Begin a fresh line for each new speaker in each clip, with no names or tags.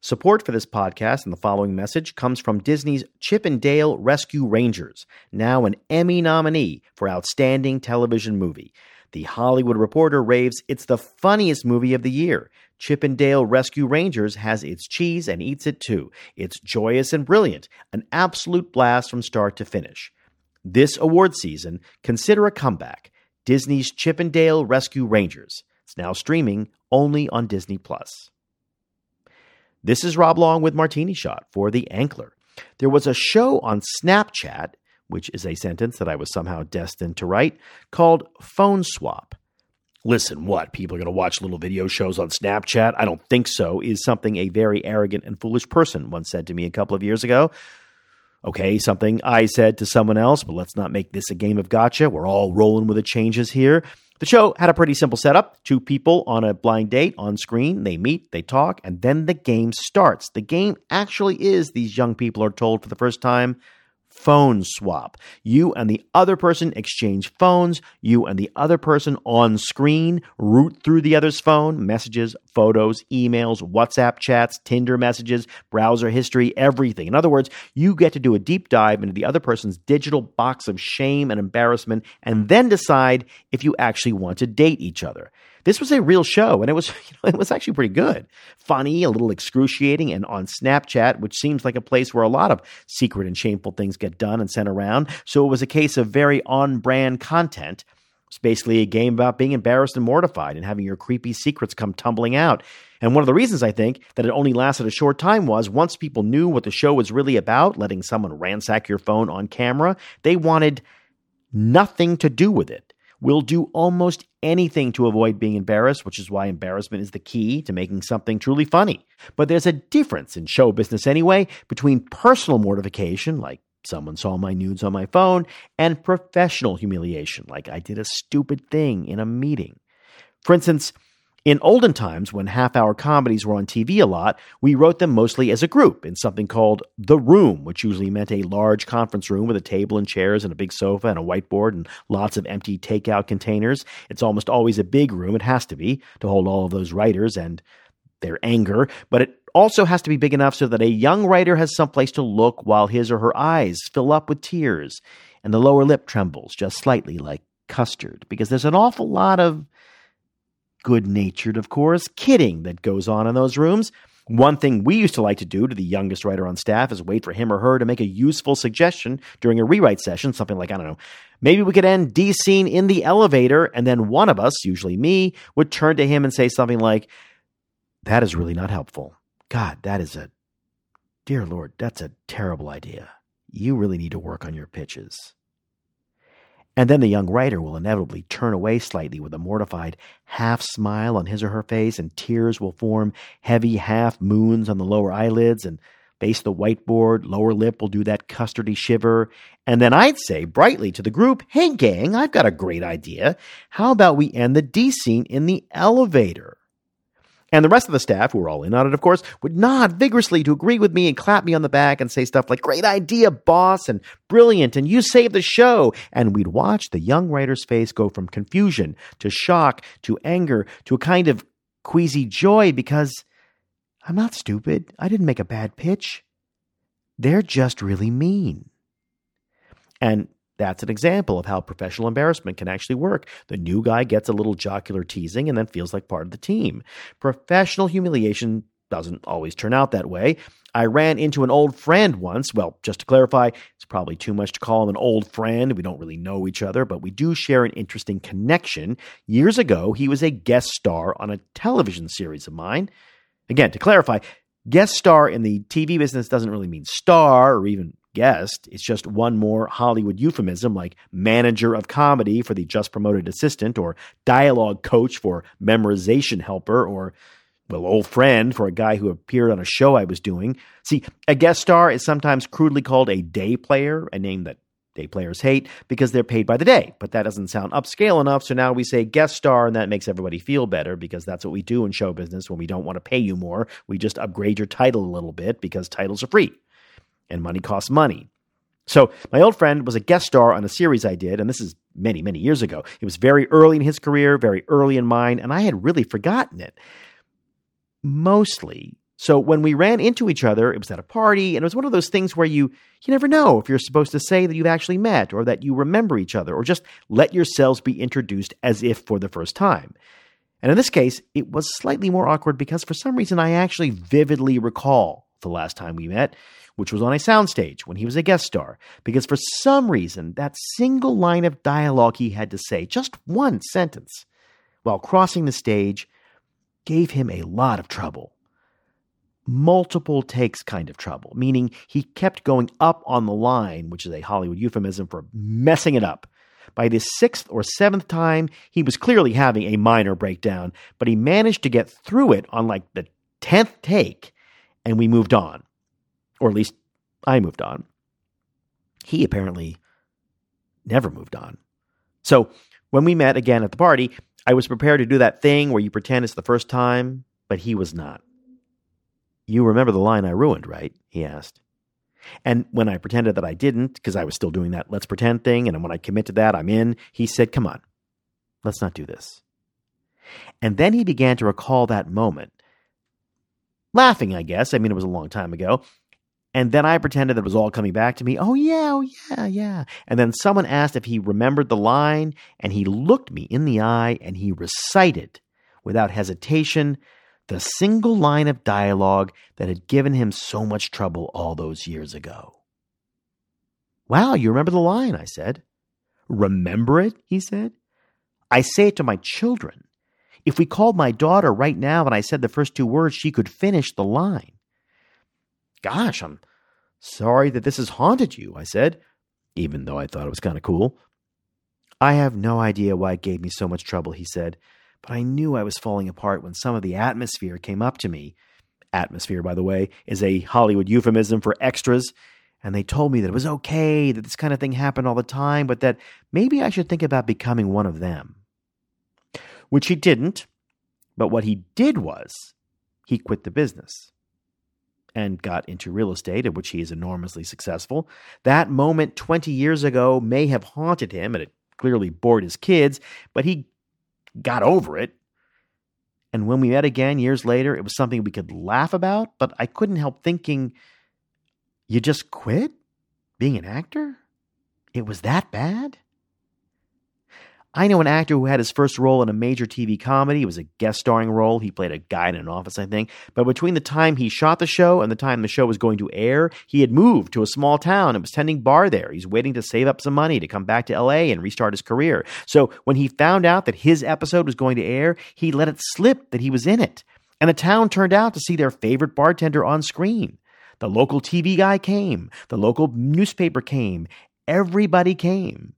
Support for this podcast and the following message comes from Disney's Chip and Dale Rescue Rangers, now an Emmy nominee for Outstanding Television Movie. The Hollywood Reporter raves it's the funniest movie of the year. Chip and Dale Rescue Rangers has its cheese and eats it too. It's joyous and brilliant, an absolute blast from start to finish. This award season, consider a comeback. Disney's Chip and Dale Rescue Rangers. It's now streaming only on Disney Plus. This is Rob Long with Martini Shot for The Ankler. There was a show on Snapchat, which is a sentence that I was somehow destined to write, called Phone Swap. Listen, what? People are going to watch little video shows on Snapchat? I don't think so, is something a very arrogant and foolish person once said to me a couple of years ago. Okay, something I said to someone else, but let's not make this a game of gotcha. We're all rolling with the changes here. The show had a pretty simple setup two people on a blind date on screen. They meet, they talk, and then the game starts. The game actually is, these young people are told for the first time, phone swap. You and the other person exchange phones. You and the other person on screen root through the other's phone, messages, photos, emails, WhatsApp chats, Tinder messages, browser history, everything. In other words, you get to do a deep dive into the other person's digital box of shame and embarrassment and then decide if you actually want to date each other. This was a real show, and it was you know, it was actually pretty good, funny, a little excruciating, and on Snapchat, which seems like a place where a lot of secret and shameful things get done and sent around. So it was a case of very on-brand content. It's basically a game about being embarrassed and mortified and having your creepy secrets come tumbling out. And one of the reasons I think that it only lasted a short time was once people knew what the show was really about, letting someone ransack your phone on camera, they wanted nothing to do with it will do almost anything to avoid being embarrassed, which is why embarrassment is the key to making something truly funny. But there's a difference in show business anyway between personal mortification, like someone saw my nudes on my phone, and professional humiliation, like I did a stupid thing in a meeting. For instance, in olden times, when half hour comedies were on TV a lot, we wrote them mostly as a group in something called The Room, which usually meant a large conference room with a table and chairs and a big sofa and a whiteboard and lots of empty takeout containers. It's almost always a big room, it has to be, to hold all of those writers and their anger, but it also has to be big enough so that a young writer has someplace to look while his or her eyes fill up with tears and the lower lip trembles just slightly like custard, because there's an awful lot of good natured, of course, kidding that goes on in those rooms. One thing we used to like to do to the youngest writer on staff is wait for him or her to make a useful suggestion during a rewrite session, something like, I don't know, maybe we could end D scene in the elevator, and then one of us, usually me, would turn to him and say something like, That is really not helpful. God, that is a, dear Lord, that's a terrible idea. You really need to work on your pitches. And then the young writer will inevitably turn away slightly with a mortified half smile on his or her face, and tears will form heavy half moons on the lower eyelids, and base the whiteboard, lower lip will do that custardy shiver. And then I'd say brightly to the group, Hey, gang, I've got a great idea. How about we end the D scene in the elevator? And the rest of the staff, who were all in on it, of course, would nod vigorously to agree with me and clap me on the back and say stuff like, Great idea, boss, and brilliant, and you saved the show. And we'd watch the young writer's face go from confusion to shock to anger to a kind of queasy joy because I'm not stupid. I didn't make a bad pitch. They're just really mean. And that's an example of how professional embarrassment can actually work. The new guy gets a little jocular teasing and then feels like part of the team. Professional humiliation doesn't always turn out that way. I ran into an old friend once. Well, just to clarify, it's probably too much to call him an old friend. We don't really know each other, but we do share an interesting connection. Years ago, he was a guest star on a television series of mine. Again, to clarify, guest star in the TV business doesn't really mean star or even guest. It's just one more Hollywood euphemism like manager of comedy for the just promoted assistant, or dialogue coach for memorization helper, or well, old friend for a guy who appeared on a show I was doing. See, a guest star is sometimes crudely called a day player, a name that day players hate because they're paid by the day. But that doesn't sound upscale enough, so now we say guest star, and that makes everybody feel better because that's what we do in show business when we don't want to pay you more. We just upgrade your title a little bit because titles are free and money costs money. So, my old friend was a guest star on a series I did, and this is many, many years ago. It was very early in his career, very early in mine, and I had really forgotten it. Mostly So when we ran into each other, it was at a party, and it was one of those things where you you never know if you're supposed to say that you've actually met or that you remember each other or just let yourselves be introduced as if for the first time. And in this case, it was slightly more awkward because for some reason I actually vividly recall the last time we met, which was on a soundstage when he was a guest star, because for some reason that single line of dialogue he had to say, just one sentence, while crossing the stage, gave him a lot of trouble multiple takes kind of trouble, meaning he kept going up on the line, which is a Hollywood euphemism for messing it up. By the sixth or seventh time, he was clearly having a minor breakdown, but he managed to get through it on like the 10th take, and we moved on. Or at least I moved on. He apparently never moved on. So when we met again at the party, I was prepared to do that thing where you pretend it's the first time, but he was not. You remember the line I ruined, right? He asked. And when I pretended that I didn't, because I was still doing that let's pretend thing, and when I commit to that, I'm in, he said, Come on, let's not do this. And then he began to recall that moment. Laughing, I guess. I mean, it was a long time ago. And then I pretended that it was all coming back to me. Oh, yeah, oh, yeah, yeah. And then someone asked if he remembered the line, and he looked me in the eye and he recited without hesitation the single line of dialogue that had given him so much trouble all those years ago. Wow, you remember the line, I said. Remember it? he said. I say it to my children. If we called my daughter right now and I said the first two words, she could finish the line. Gosh, I'm sorry that this has haunted you, I said, even though I thought it was kind of cool. I have no idea why it gave me so much trouble, he said but I knew I was falling apart when some of the atmosphere came up to me. Atmosphere, by the way, is a Hollywood euphemism for extras. And they told me that it was okay, that this kind of thing happened all the time, but that maybe I should think about becoming one of them. Which he didn't. But what he did was he quit the business and got into real estate, at which he is enormously successful. That moment 20 years ago may have haunted him, and it clearly bored his kids, but he got over it. And when we met again years later, it was something we could laugh about, but I couldn't help thinking, you just quit being an actor? It was that bad? I know an actor who had his first role in a major TV comedy. It was a guest starring role. He played a guy in an office, I think. But between the time he shot the show and the time the show was going to air, he had moved to a small town and was tending bar there. He's waiting to save up some money to come back to LA and restart his career. So when he found out that his episode was going to air, he let it slip that he was in it. And the town turned out to see their favorite bartender on screen. The local TV guy came. The local newspaper came. Everybody came.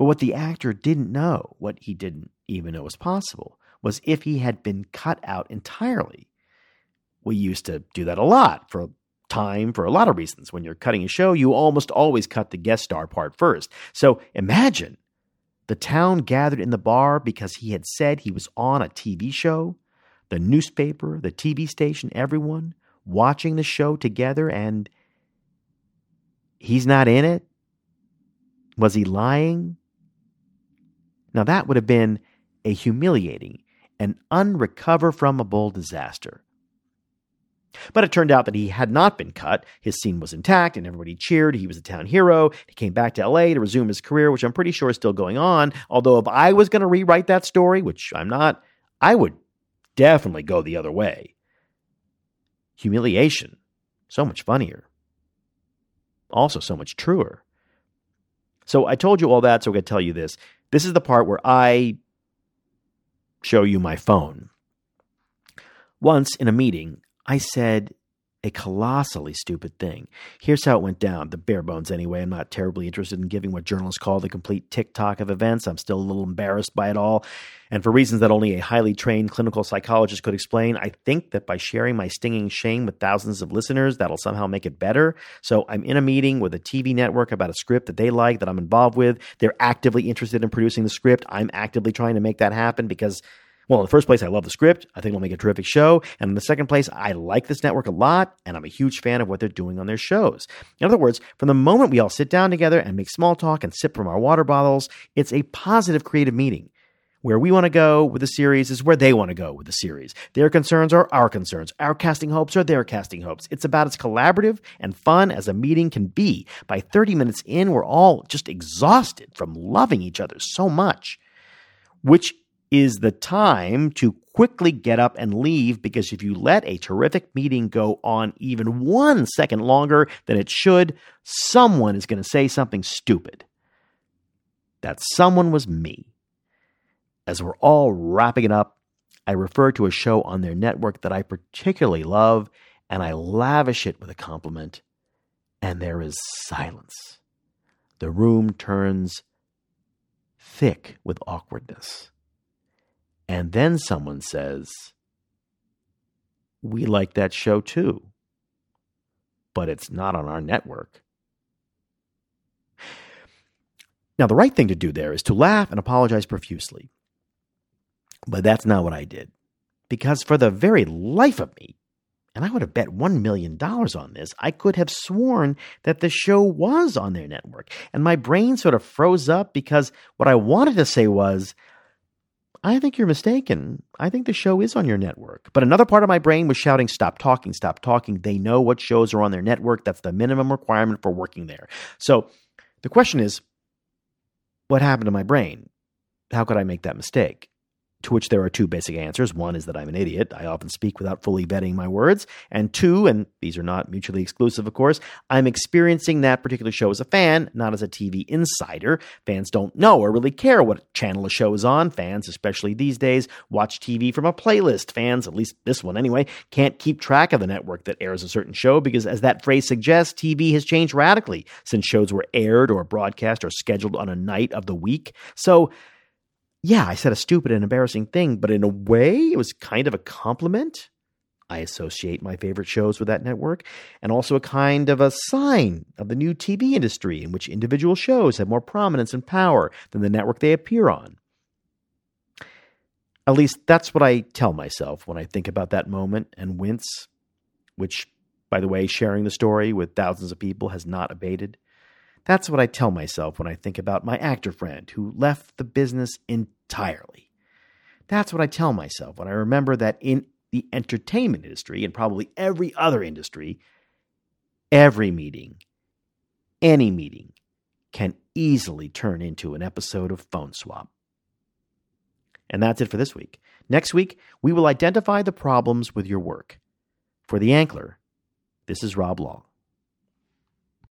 But what the actor didn't know, what he didn't even know was possible, was if he had been cut out entirely. We used to do that a lot for time for a lot of reasons. When you're cutting a show, you almost always cut the guest star part first. So imagine the town gathered in the bar because he had said he was on a TV show, the newspaper, the TV station, everyone watching the show together, and he's not in it? Was he lying? Now, that would have been a humiliating and unrecoverable disaster. But it turned out that he had not been cut. His scene was intact and everybody cheered. He was a town hero. He came back to LA to resume his career, which I'm pretty sure is still going on. Although, if I was going to rewrite that story, which I'm not, I would definitely go the other way. Humiliation, so much funnier. Also, so much truer. So I told you all that, so I'm going to tell you this. This is the part where I show you my phone. Once in a meeting, I said a colossally stupid thing. Here's how it went down, the bare bones anyway. I'm not terribly interested in giving what journalists call the complete tick-tock of events. I'm still a little embarrassed by it all. And for reasons that only a highly trained clinical psychologist could explain, I think that by sharing my stinging shame with thousands of listeners, that'll somehow make it better. So I'm in a meeting with a TV network about a script that they like, that I'm involved with. They're actively interested in producing the script. I'm actively trying to make that happen because well, in the first place, I love the script. I think it'll make a terrific show. And in the second place, I like this network a lot, and I'm a huge fan of what they're doing on their shows. In other words, from the moment we all sit down together and make small talk and sip from our water bottles, it's a positive creative meeting. Where we want to go with the series is where they want to go with the series. Their concerns are our concerns. Our casting hopes are their casting hopes. It's about as collaborative and fun as a meeting can be. By 30 minutes in, we're all just exhausted from loving each other so much, which is the time to quickly get up and leave because if you let a terrific meeting go on even one second longer than it should, someone is going to say something stupid. That someone was me. As we're all wrapping it up, I refer to a show on their network that I particularly love, and I lavish it with a compliment. And there is silence. The room turns thick with awkwardness. And then someone says, We like that show too, but it's not on our network. Now, the right thing to do there is to laugh and apologize profusely. But that's not what I did. Because for the very life of me, and I would have bet $1 million on this, I could have sworn that the show was on their network. And my brain sort of froze up because what I wanted to say was, I think you're mistaken. I think the show is on your network. But another part of my brain was shouting, Stop talking, stop talking. They know what shows are on their network. That's the minimum requirement for working there. So the question is, what happened to my brain? How could I make that mistake? To which there are two basic answers. One is that I'm an idiot. I often speak without fully vetting my words. And two, and these are not mutually exclusive, of course, I'm experiencing that particular show as a fan, not as a TV insider. Fans don't know or really care what channel a show is on. Fans, especially these days, watch TV from a playlist. Fans, at least this one anyway, can't keep track of the network that airs a certain show because, as that phrase suggests, TV has changed radically since shows were aired or broadcast or scheduled on a night of the week. So, yeah, I said a stupid and embarrassing thing, but in a way, it was kind of a compliment. I associate my favorite shows with that network, and also a kind of a sign of the new TV industry in which individual shows have more prominence and power than the network they appear on. At least that's what I tell myself when I think about that moment and wince, which, by the way, sharing the story with thousands of people has not abated. That's what I tell myself when I think about my actor friend who left the business entirely. That's what I tell myself when I remember that in the entertainment industry and probably every other industry, every meeting, any meeting, can easily turn into an episode of Phone Swap. And that's it for this week. Next week, we will identify the problems with your work. For The Ankler, this is Rob Long.